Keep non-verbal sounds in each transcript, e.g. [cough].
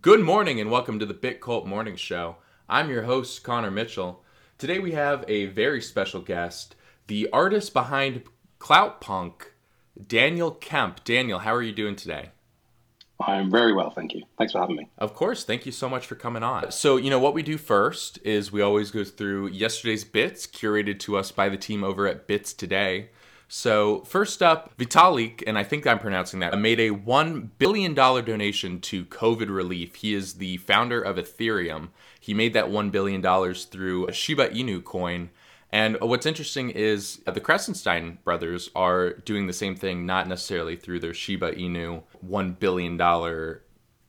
Good morning and welcome to the BitCult Morning Show. I'm your host, Connor Mitchell. Today we have a very special guest, the artist behind Clout Punk, Daniel Kempe. Daniel, how are you doing today? I'm very well, thank you. Thanks for having me. Of course, thank you so much for coming on. So, you know, what we do first is we always go through yesterday's bits curated to us by the team over at Bits Today. So, first up, Vitalik, and I think I'm pronouncing that, made a $1 billion donation to COVID relief. He is the founder of Ethereum. He made that $1 billion through a Shiba Inu coin. And what's interesting is uh, the Krassenstein brothers are doing the same thing, not necessarily through their Shiba Inu $1 billion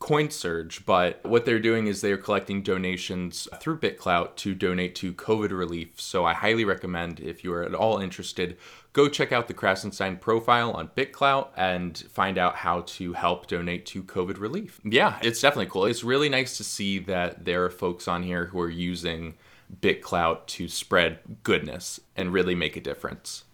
coin surge, but what they're doing is they're collecting donations through BitClout to donate to COVID relief. So I highly recommend if you are at all interested, go check out the Krassenstein profile on BitClout and find out how to help donate to COVID relief. Yeah, it's definitely cool. It's really nice to see that there are folks on here who are using BitClout to spread goodness and really make a difference.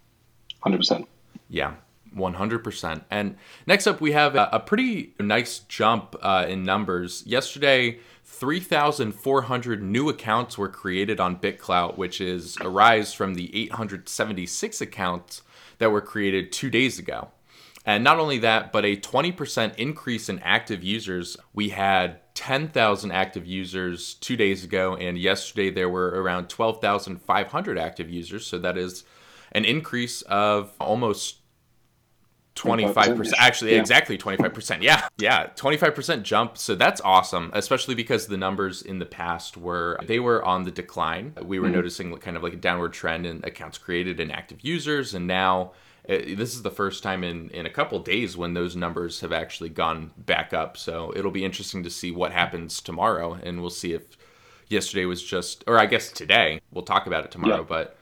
100%. Yeah. 100%. And next up, we have a, pretty nice jump uh, in numbers. Yesterday, 3,400 new accounts were created on BitClout, which is a rise from the 876 accounts that were created two days ago. And not only that, but a 20% increase in active users. We had 10,000 active users two days ago, and yesterday there were around 12,500 active users. So that is an increase of almost 25% actually yeah. exactly 25% yeah yeah. 25% jump. So that's awesome especially because the numbers in the past were they were on the decline. We were mm-hmm. noticing kind of like a downward trend in accounts created and active users. And now it, uh, this is the first time in in a couple days when those numbers have actually gone back up. So it'll be interesting to see what happens tomorrow. And we'll see if yesterday was just or i guess today. We'll talk about it tomorrow yeah. but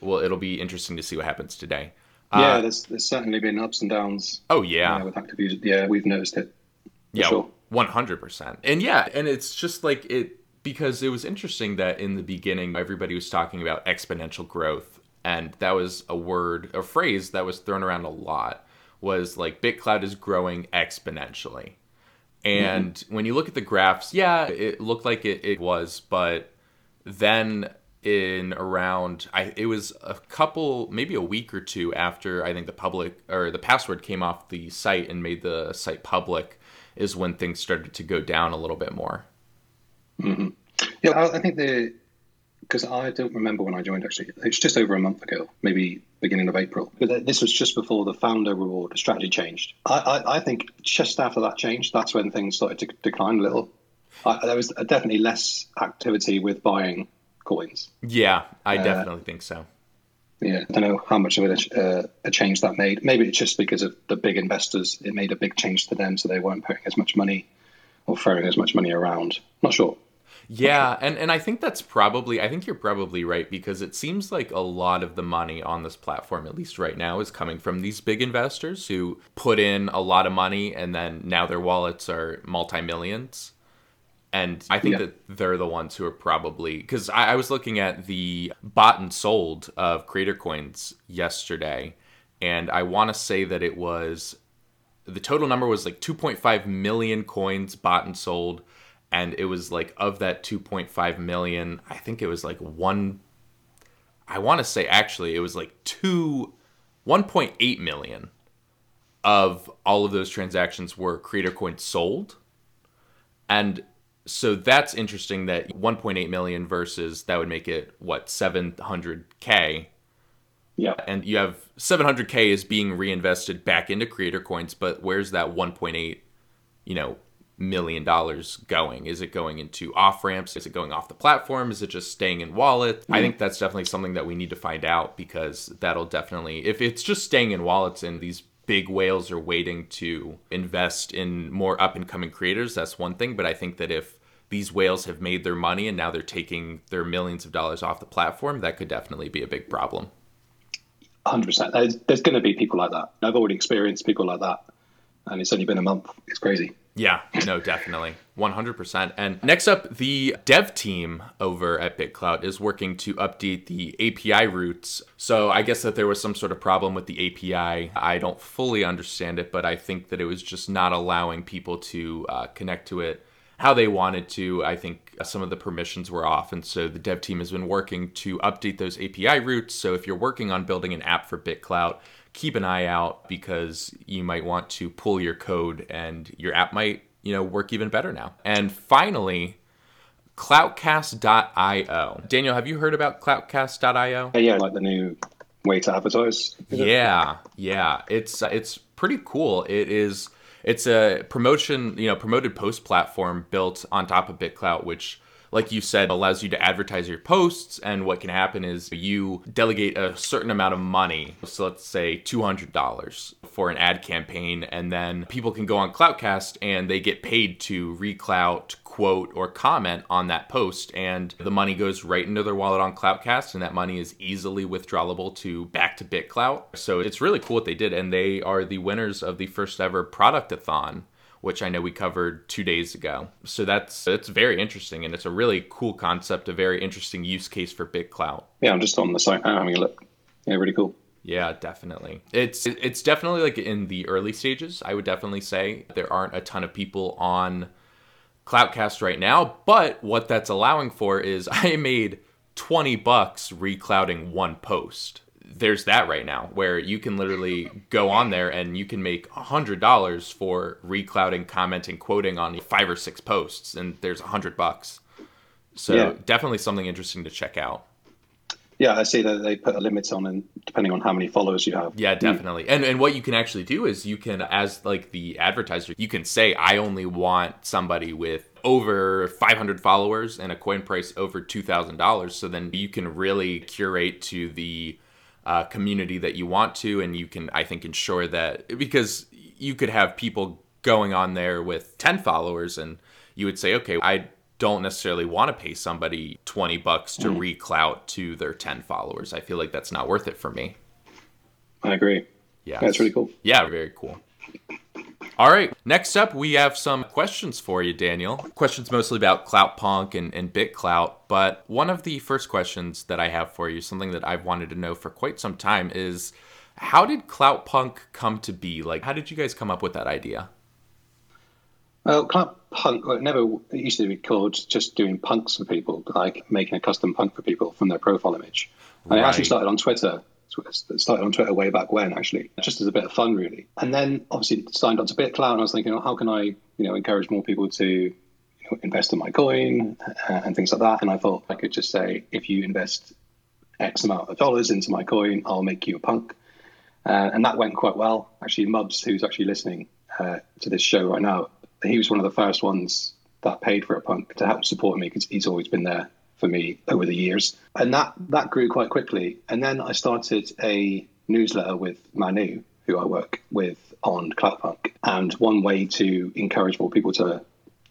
well it'll be interesting to see what happens today yeah, uh, there's there's certainly been ups and downs. Oh yeah, with active users. Yeah, we've noticed it. Yeah, one hundred percent. And yeah, and it's just like it because it was interesting that in the beginning everybody was talking about exponential growth, and that was a word, a phrase that was thrown around a lot. Was like BitClout is growing exponentially. And mm-hmm. when you look at the graphs, yeah, it looked like it, it was, but then in around I it was a couple maybe a week or two after I think the public or the password came off the site and made the site public is when things started to go down a little bit more. Mm-hmm. Yeah, I think the because I don't remember when I joined actually. It's just over a month ago, maybe beginning of April. But this was just before the founder reward strategy changed. I, I, I think just after that change, that's when things started to decline a little. I, there was definitely less activity with buying coins. Yeah, I uh, definitely think so. Yeah, I don't know how much of a, uh, a change that made. Maybe it's just because of the big investors. It made a big change to them, so they weren't putting as much money or throwing as much money around. Not sure. Yeah, and, and I think that's probably I think you're probably right because it seems like a lot of the money on this platform, at least right now, is coming from these big investors who put in a lot of money and then now their wallets are multi millions. And I think yeah. that they're the ones who are probably because I, I, was looking at the bought and sold of Creator Coins yesterday, and I want to say that it was the total number was like 2.5 million coins bought and sold, and it was like of that 2.5 million, I think it was like one. I want to say actually it was like two, 1.8 million of all of those transactions were Creator Coins sold, and so that's interesting that 1.8 million versus that would make it what 700k yeah. And you have 700k is being reinvested back into creator coins but where's that 1.8 you know million dollars going? Is it going into off ramps is it going off the platform? Is it just staying in wallet? Mm-hmm. i think that's definitely something that we need to find out because that'll definitely if it's just staying in wallets and these big whales are waiting to invest in more up and coming creators, that's one thing. But I think that if these whales have made their money and now they're taking their millions of dollars off the platform, that could definitely be a big problem. 100%. There's, going to be people like that. I've already experienced people like that. And it's only been a month. It's crazy. Yeah, no, definitely. 100%. And next up, the dev team over at BitClout is working to update the API routes. So I guess that there was some sort of problem with the API. I don't fully understand it, but I think that it was just not allowing people to uh, connect to it how they wanted to. I think some of the permissions were off. And so the dev team has been working to update those API routes. So if you're working on building an app for BitClout, keep an eye out because you might want to pull your code and your app might, you know, work even better now. And finally, Cloutcast.io. Daniel, have you heard about Cloutcast.io? Uh, yeah, like the new way to advertise. Yeah, yeah. It's it's pretty cool. It is it's a promotion, you know, promoted post platform built on top of BitClout, which like you said, allows you to advertise your posts. And what can happen is you delegate a certain amount of money. So let's say $200 for an ad campaign. And then people can go on Cloutcast and they get paid to reclout, quote, or comment on that post. And the money goes right into their wallet on Cloutcast. And that money is easily withdrawable to back to BitClout. So it's really cool what they did. And they are the winners of the first ever productathon which I know we covered two days ago. So that's that's very interesting, and it's a really cool concept, a very interesting use case for BitClout. Yeah, I'm just on the site now having a look. Yeah, really cool. Yeah, definitely. It's it's definitely like in the early stages. I would definitely say there aren't a ton of people on Cloutcast right now, but what that's allowing for is [laughs] I made 20 bucks reclouding one post there's that right now where you can literally go on there and you can make a hundred dollars for reclouding, commenting, quoting on five or six posts, and there's a hundred bucks. So yeah. definitely something interesting to check out. Yeah, I see that they put a limit on, and depending on how many followers you have. Yeah, definitely. And and what you can actually do is you can, as like the advertiser, you can say, I only want somebody with over 500 followers and a coin price over $2,000. So then you can really curate to the uh, community that you want to, and you can, I think, ensure that because you could have people going on there with 10 followers, and you would say, okay, I don't necessarily want to pay somebody 20 bucks to mm. reclout to their 10 followers. I feel like that's not worth it for me. I agree. Yeah. That's really cool. Yeah, very cool. All right. Next up, we have some questions for you, Daniel. Questions mostly about Clout Punk and, and BitClout. But one of the first questions that I have for you, something that I've wanted to know for quite some time, is how did Clout Punk come to be? Like, how did you guys come up with that idea? Well, Cloutpunk, well, it never it used to be called just doing punks for people, like making a custom punk for people from their profile image. Right. it actually started on Twitter it started on Twitter way back when, actually, just as a bit of fun, really. And then obviously signed on to BitClout, and I was thinking, how can I, you know, encourage more people to you know, invest in my coin uh, and things like that. And I thought I could just say, if you invest X amount of dollars into my coin, I'll make you a punk. Uh, and that went quite well. Actually, Mubs, who's actually listening uh, to this show right now, he was one of the first ones that paid for a punk to help support me because he's always been there for me over the years. And that, that grew quite quickly. And then I started a newsletter with Manu, who I work with on Cloutpunk. And one way to encourage more people to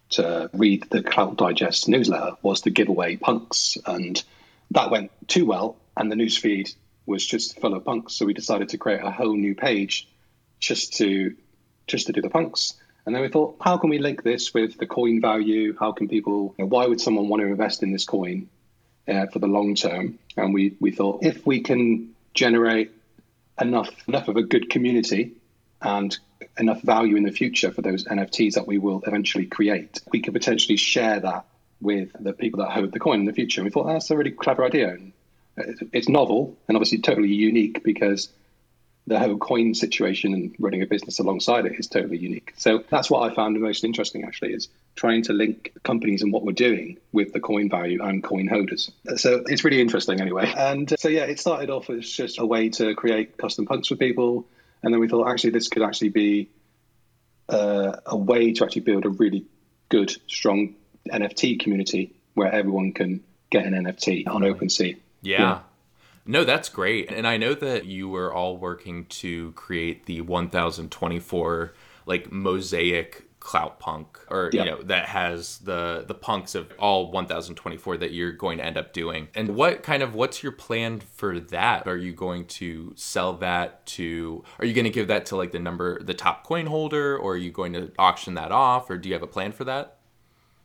to read the Clout Digest newsletter was to give away punks. And that went too well. And the newsfeed was just full of punks. So we decided to create a whole new page just to just to do the punks. And then we thought, how can we link this with the coin value? How can people, you know, why would someone want to invest in this coin uh, for the long term? And we, we thought, if we can generate enough enough of a good community and enough value in the future for those NFTs that we will eventually create, we could potentially share that with the people that hold the coin in the future. And we thought that's a really clever idea. It's novel and obviously totally unique because the whole coin situation and running a business alongside it is totally unique. So that's what I found the most interesting actually is trying to link companies and what we're doing with the coin value and coin holders. So it's really interesting anyway. And so yeah, it started off as just a way to create custom punks for people. And then we thought actually this could actually be uh, a way to actually build a really good, strong NFT community where everyone can get an NFT on OpenSea. yeah. yeah. No, that's great. And I know that you were all working to create the 1024 like mosaic clout punk or you know that has the the punks of all 1024 that you're going to end up doing. And what kind of what's your plan for that? Are you going to sell that to are you going to give that to like the number the top coin holder or are you going to auction that off or do you have a plan for that?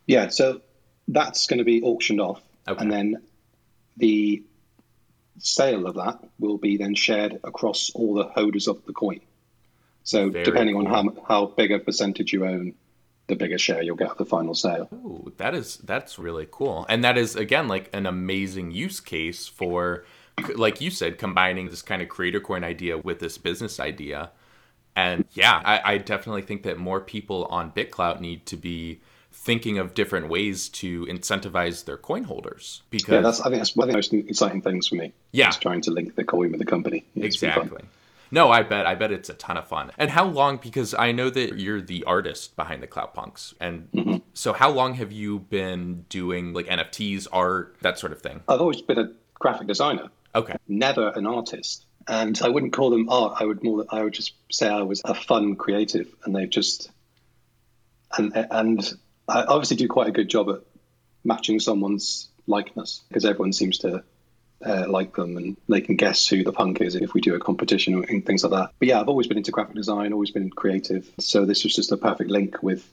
Yeah so that's going to be auctioned off. Okay. and then the sale of that will be then shared across all the holders of the coin. So Very depending cool. on how how big a percentage you own the bigger share you'll get of the final sale. Ooh, that is that's really cool, and that is again like an amazing use case for, like you said, combining this kind of creator coin idea with this business idea. And yeah, I, I definitely think that more people on BitClout need to be thinking of different ways to incentivize their coin holders. Because yeah, that's I think that's one of the most exciting things for me. Yeah, is trying to link the coin with the company. It's exactly. No, I bet. I bet it's a ton of fun. And how long? Because I know that you're the artist behind the Cloutpunks, and mm-hmm. so how long have you been doing like NFTs, art, that sort of thing? I've always been a graphic designer. Okay. Never an artist, and I wouldn't call them art. I would more. I would just say I was a fun creative, and they've just and and I obviously do quite a good job at matching someone's likeness because everyone seems to uh, like them and they can guess who the punk is if we do a competition and things like that. But yeah, I've always been into graphic design, always been creative. So this was just a perfect link with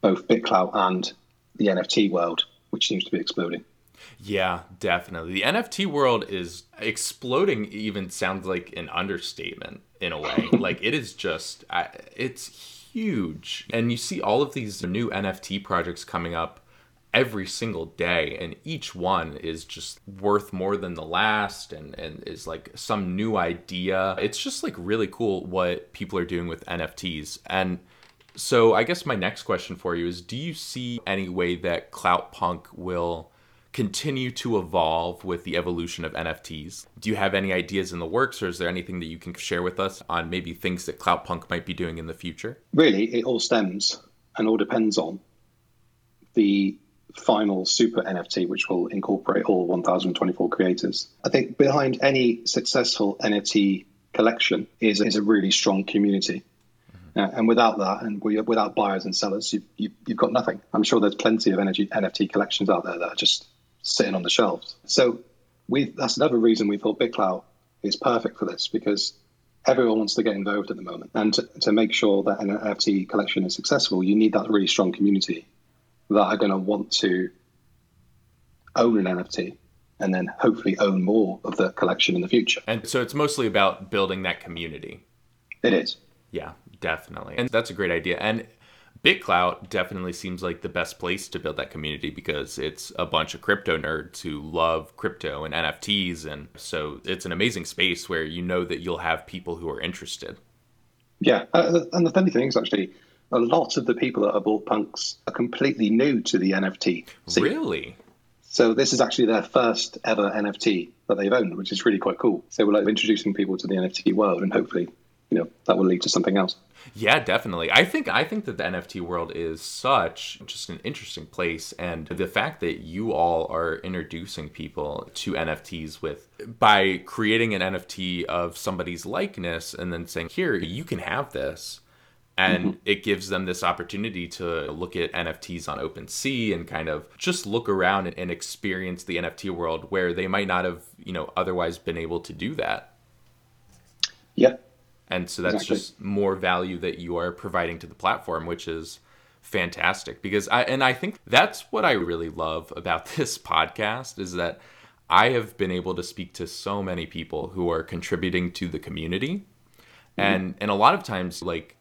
both BitClout and the NFT world, which seems to be exploding. Yeah, definitely. The NFT world is exploding, even sounds like an understatement in a way. [laughs] like it is just, it's huge. And you see all of these new NFT projects coming up every single day and each one is just worth more than the last and and is like some new idea it's just like really cool what people are doing with nfts and so i guess my next question for you is do you see any way that clout punk will continue to evolve with the evolution of nfts do you have any ideas in the works or is there anything that you can share with us on maybe things that cloutpunk might be doing in the future really it all stems and all depends on the final super NFT, which will incorporate all 1,024 creators. I think behind any successful NFT collection is, is a really strong community. Mm-hmm. Uh, and without that, and we, without buyers and sellers, you've, you, have got nothing. I'm sure there's plenty of energy, NFT collections out there that are just sitting on the shelves. So we that's another reason we thought BitClout is perfect for this because everyone wants to get involved at the moment. And to, to make sure that an NFT collection is successful, you need that really strong community that are going to want to own an NFT and then hopefully own more of the collection in the future. And so it's mostly about building that community. It is. Yeah, definitely. And that's a great idea. And BitClout definitely seems like the best place to build that community because it's a bunch of crypto nerds who love crypto and NFTs. And so it's an amazing space where you know that you'll have people who are interested. Yeah. Uh, and the funny thing is, actually, a lot of the people that have bought punks are completely new to the NFT. Scene. Really? So this is actually their first ever NFT that they've owned, which is really quite cool. So we're like introducing people to the NFT world, and hopefully, you know, that will lead to something else. Yeah, definitely. I think I think that the NFT world is such just an interesting place, and the fact that you all are introducing people to NFTs with by creating an NFT of somebody's likeness and then saying, "Here, you can have this." and mm-hmm. it gives them this opportunity to look at NFTs on OpenSea and kind of just look around and, and, experience the NFT world where they might not have, you know, otherwise been able to do that. Yeah. And so that's exactly. just more value that you are providing to the platform, which is fantastic because I and I think that's what I really love about [laughs] this podcast is that I have been able to speak to so many people who are contributing to the community. Mm-hmm. And and a lot of times like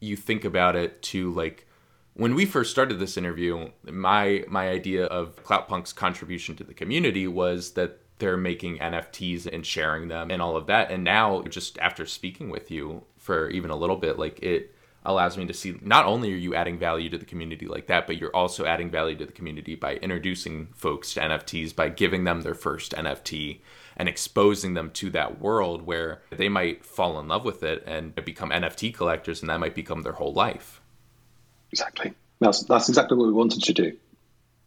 you think about it to like when we first started this interview, my my idea of Cloutpunk's contribution to the community was that they're making NFTs and sharing them and all of that. And now, just after speaking with you for even a little bit, like it allows me to see not only are you adding value to the community like that, but you're also adding value to the community by introducing folks to NFTs, by giving them their first NFT and exposing them to that world where they might fall in love with it and become NFT collectors, and that might become their whole life. Exactly. That's that's exactly what we wanted to do.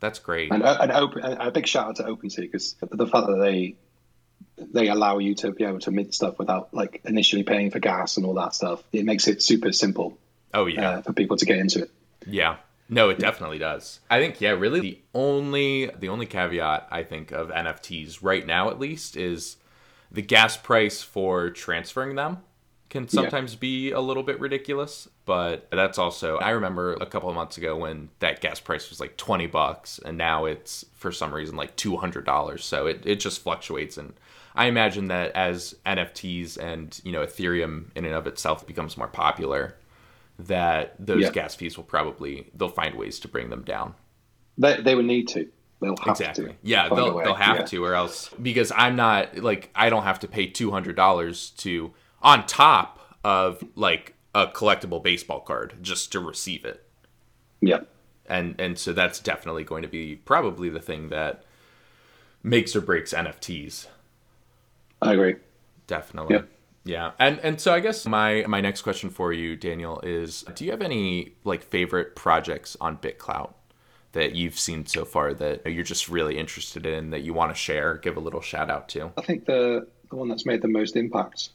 That's great. And, uh, and a big shout out to OpenSea because the fact that they they allow you to be able to mint stuff without like initially paying for gas and all that stuff. It makes it super simple. Oh yeah, uh, for people to get into it. Yeah, no, it definitely does. I think yeah, really the only the only caveat I think of NFTs right now at least is the gas price for transferring them can sometimes yeah. be a little bit ridiculous, but that's also I remember a couple of months ago when that gas price was like 20 bucks and now it's for some reason like $200. So it it just fluctuates and I imagine that as NFTs and, you know, Ethereum in and of itself becomes more popular, that those Yeah. gas fees will probably they'll find ways to bring them down. They, they would need to. They'll have Exactly. to. Yeah, find they'll they'll have Yeah. to, or else because I'm not like I don't have to pay two hundred dollars to on top of like a collectible baseball card just to receive it, Yeah. and and so that's definitely going to be probably the thing that makes or breaks NFTs. I agree. Definitely. Yeah. Yeah. And and so I guess my my next question for you, Daniel, is do you have any like favorite projects on BitClout that you've seen so far that you're just really interested in that you want to share, give a little shout out to? I think the the one that's made the most impact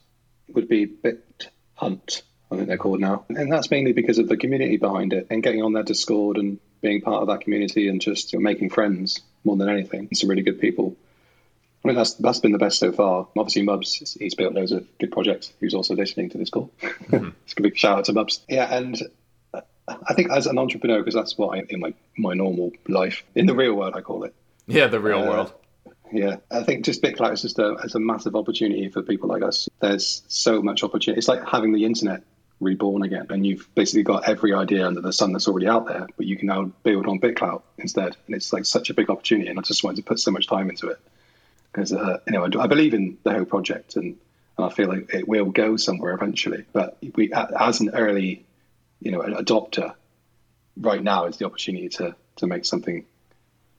would be Bit Hunt. I think they're called now, and that's mainly because of the community behind it and getting on their Discord and being part of that community and just making friends more than anything. Some really good people. I mean, that's that's been the best so far. Obviously, Mubs, he's built loads of good projects. Who's also listening to this call? [laughs] it's a big shout out to Mubs. Yeah, and I think as an entrepreneur, because that's what I in my my normal life in the real world, I call it. Yeah, the real Uh, world. Yeah, I think just BitClout is just a, a massive opportunity for people like us. There's so much opportunity. It's like having the internet reborn again, and you've basically got every idea under the sun that's already out there, but you can now build on BitClout instead. And it's like such a big opportunity, and I just wanted to put so much time into it because uh, you know I, I believe in the whole project, and, and I feel like it will go somewhere eventually. But we, as an early, you know, adopter, right now is the opportunity to to make something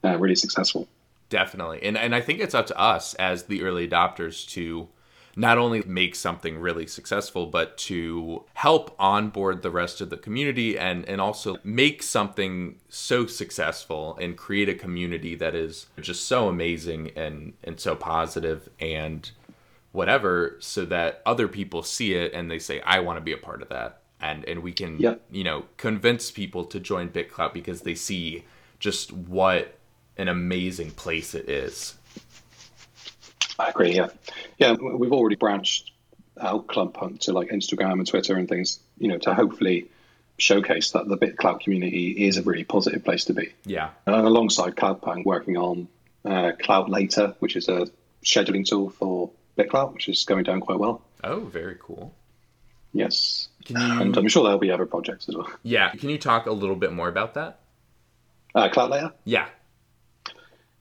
uh, really successful. Definitely. And and I think it's up to us as the early adopters to not only make something really successful, but to help onboard the rest of the community and, and also make something so successful and create a community that is just so amazing and, and so positive and whatever, so that other people see it and they say, I want to be a part of that. And and we can Yeah. you know, convince people to join BitClout because they see just what an amazing place it is. I agree. Yeah, yeah. We've already branched out Club Hunt to like Instagram and Twitter and things, you know, to hopefully showcase that the BitClout community is a really positive place to be. Yeah. And alongside Cloutpunk, working on uh, Clout Later, which is a scheduling tool for BitClout, which is going down quite well. Oh, very cool. Yes, you- and I'm sure there'll be other projects as well. Yeah. Can you talk a little bit more about that? Uh, Clout Later. Yeah.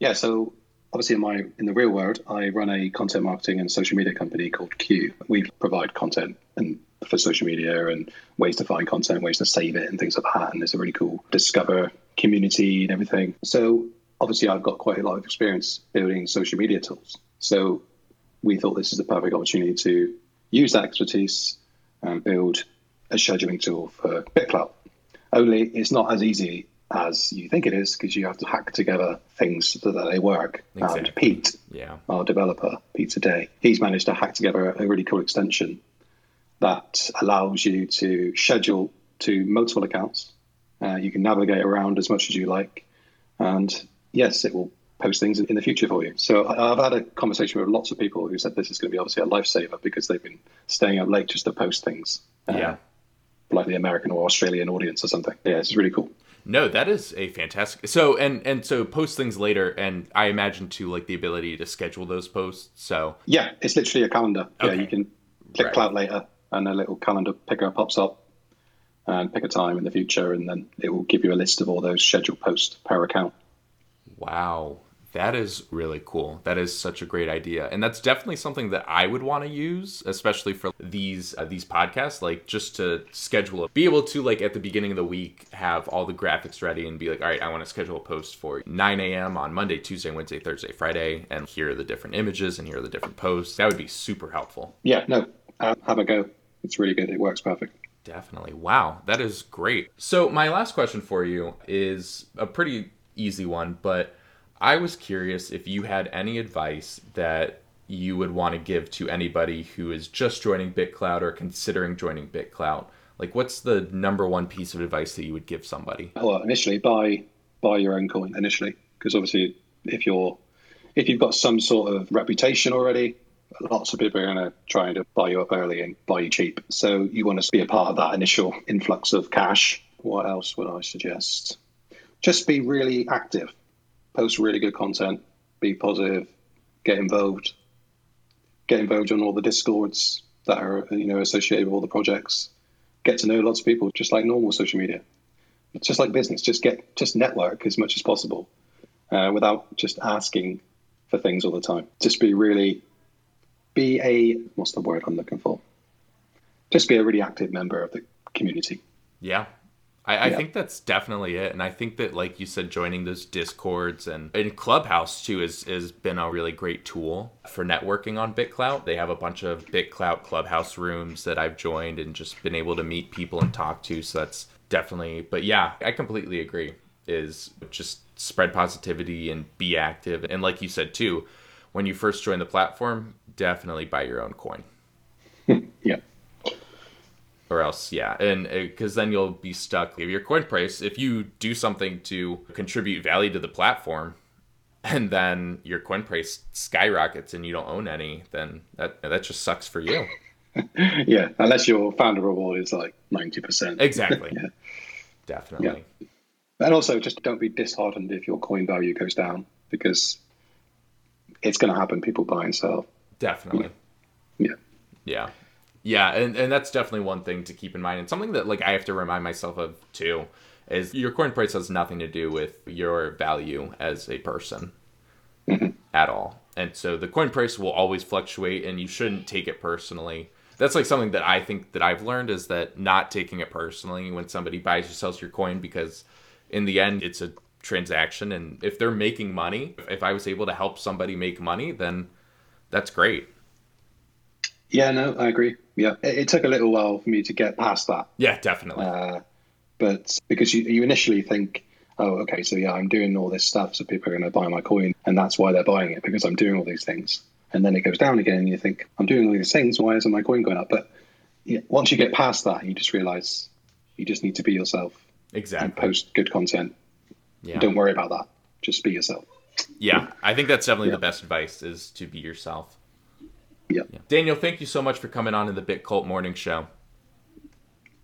Yeah, so obviously in my in the real world, I run a content marketing and social media company called Q. We provide content and for social media and ways to find content, ways to save it, and things like that. And there's a really cool discover community and everything. So obviously, I've got quite a lot of experience building social media tools. So we thought this is the perfect opportunity to use that expertise and build a scheduling tool for BitClout. Only it's not as easy as you think it is because you have to hack together things so that they work. Exactly. And Pete, Yeah. our developer, Pete Today, he's managed to hack together a really cool extension that allows you to schedule to multiple accounts. Uh, you can navigate around as much as you like. And yes, it will post things in the future for you. So I've had a conversation with lots of people who said this is going to be obviously a lifesaver because they've been staying up late just to post things. uh, Yeah. Like the American or Australian audience or something. Yeah, it's really cool. No, that is a fantastic. So and and so post things later, and I imagine too like the ability to schedule those posts. So Yeah, it's literally a calendar. Yeah, you can click Right. Clout later, and a little calendar picker pops up, and pick a time in the future, and then it will give you a list of all those scheduled posts per account. wow, that is really cool. That is such a great idea, and that's definitely something that I would want to use, especially for these uh, these podcasts. Like just to schedule it, be able to like at the beginning of the week have all the graphics ready and be like, all right, I want to schedule a post for 9 a.m. on Monday, Tuesday, Wednesday, Thursday, Friday, and here are the different images and here are the different posts. That would be super helpful. Yeah, no, uh, have a go. It's really good. It works perfect. Definitely. Wow, that is great. So, my last question for you is a pretty easy one, but I was curious if you had any advice that you would want to give to anybody who is just joining BitClout or considering joining BitClout. Like, what's the number one piece of advice that you would give somebody? Well, initially, buy buy your own coin initially, because obviously, if you're if you've got some sort of reputation already, lots of people are going to try and buy you up early and buy you cheap. So you want to be a part of that initial influx of cash. What else would I suggest? Just be really active, post really good content, be positive, get involved, get involved on all the discords that are you know associated with all the projects. get to know lots of people, just like normal social media. It's just like business. Just get just network as much as possible, uh, without just asking for things all the time. Just be really, be a what's the word I'm looking for? Just be a really active member of the community. Yeah, I, I yeah. think that's definitely it. And I think that, like you said, joining those discords and, and Clubhouse too has, has been a really great tool for networking on BitClout. They have a bunch of BitClout Clubhouse rooms that I've joined and just been able to meet people and talk to. So that's definitely, but yeah, I completely agree. Is just spread positivity and be active. And like you said too, when you first join the platform, definitely buy your own coin. Or else yeah. And because uh, then you'll be stuck. With your coin price if you do something to contribute value to the platform [laughs] and then your coin price skyrockets and you don't own any then that that just sucks for you. [laughs] Yeah unless your founder reward is like 90% exactly. [laughs] Yeah. definitely. Yeah. and also just don't be disheartened if your coin value goes down because it's going to happen. People buy and sell. Definitely. Yeah. Yeah yeah, and, and that's definitely one thing to keep in mind, and something that like I have to remind myself of too, is your coin price has nothing to do with your value as a person mm-hmm. at all. And so the coin price will always fluctuate, and you shouldn't take it personally. That's like something that I think that I've learned is that not taking it personally when somebody buys or sells your coin, because in the end it's a transaction, and if they're making money, if I was able to help somebody make money, then that's great. Yeah, no, I agree. Yeah, it, it, took a little while for me to get past that. Yeah, definitely. Uh, but because you, you initially think, oh, okay, so yeah, I'm doing all this stuff, so people are going to buy my coin, and that's why they're buying it because I'm doing all these things. And then it goes down again, and you think, I'm doing all these things, why isn't my coin going up? But yeah, once you get past that, you just realize you just need to be yourself. Exactly. And post good content. Yeah. Don't worry about that. Just be yourself. Yeah, I think that's definitely yeah. the best advice is to be yourself. Yeah. yeah. Daniel, thank you so much for coming on to the BitCult Morning Show.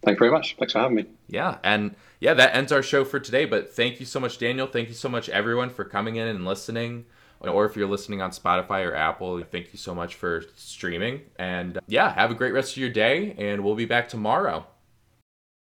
Thank you very much. Thanks for having me. Yeah, and yeah, that ends our show for today. But thank you so much, Daniel. Thank you so much, everyone, for coming in and listening. Or if you're listening on Spotify or Apple, thank you so much for streaming. And yeah, have a great rest of your day, and we'll be back tomorrow.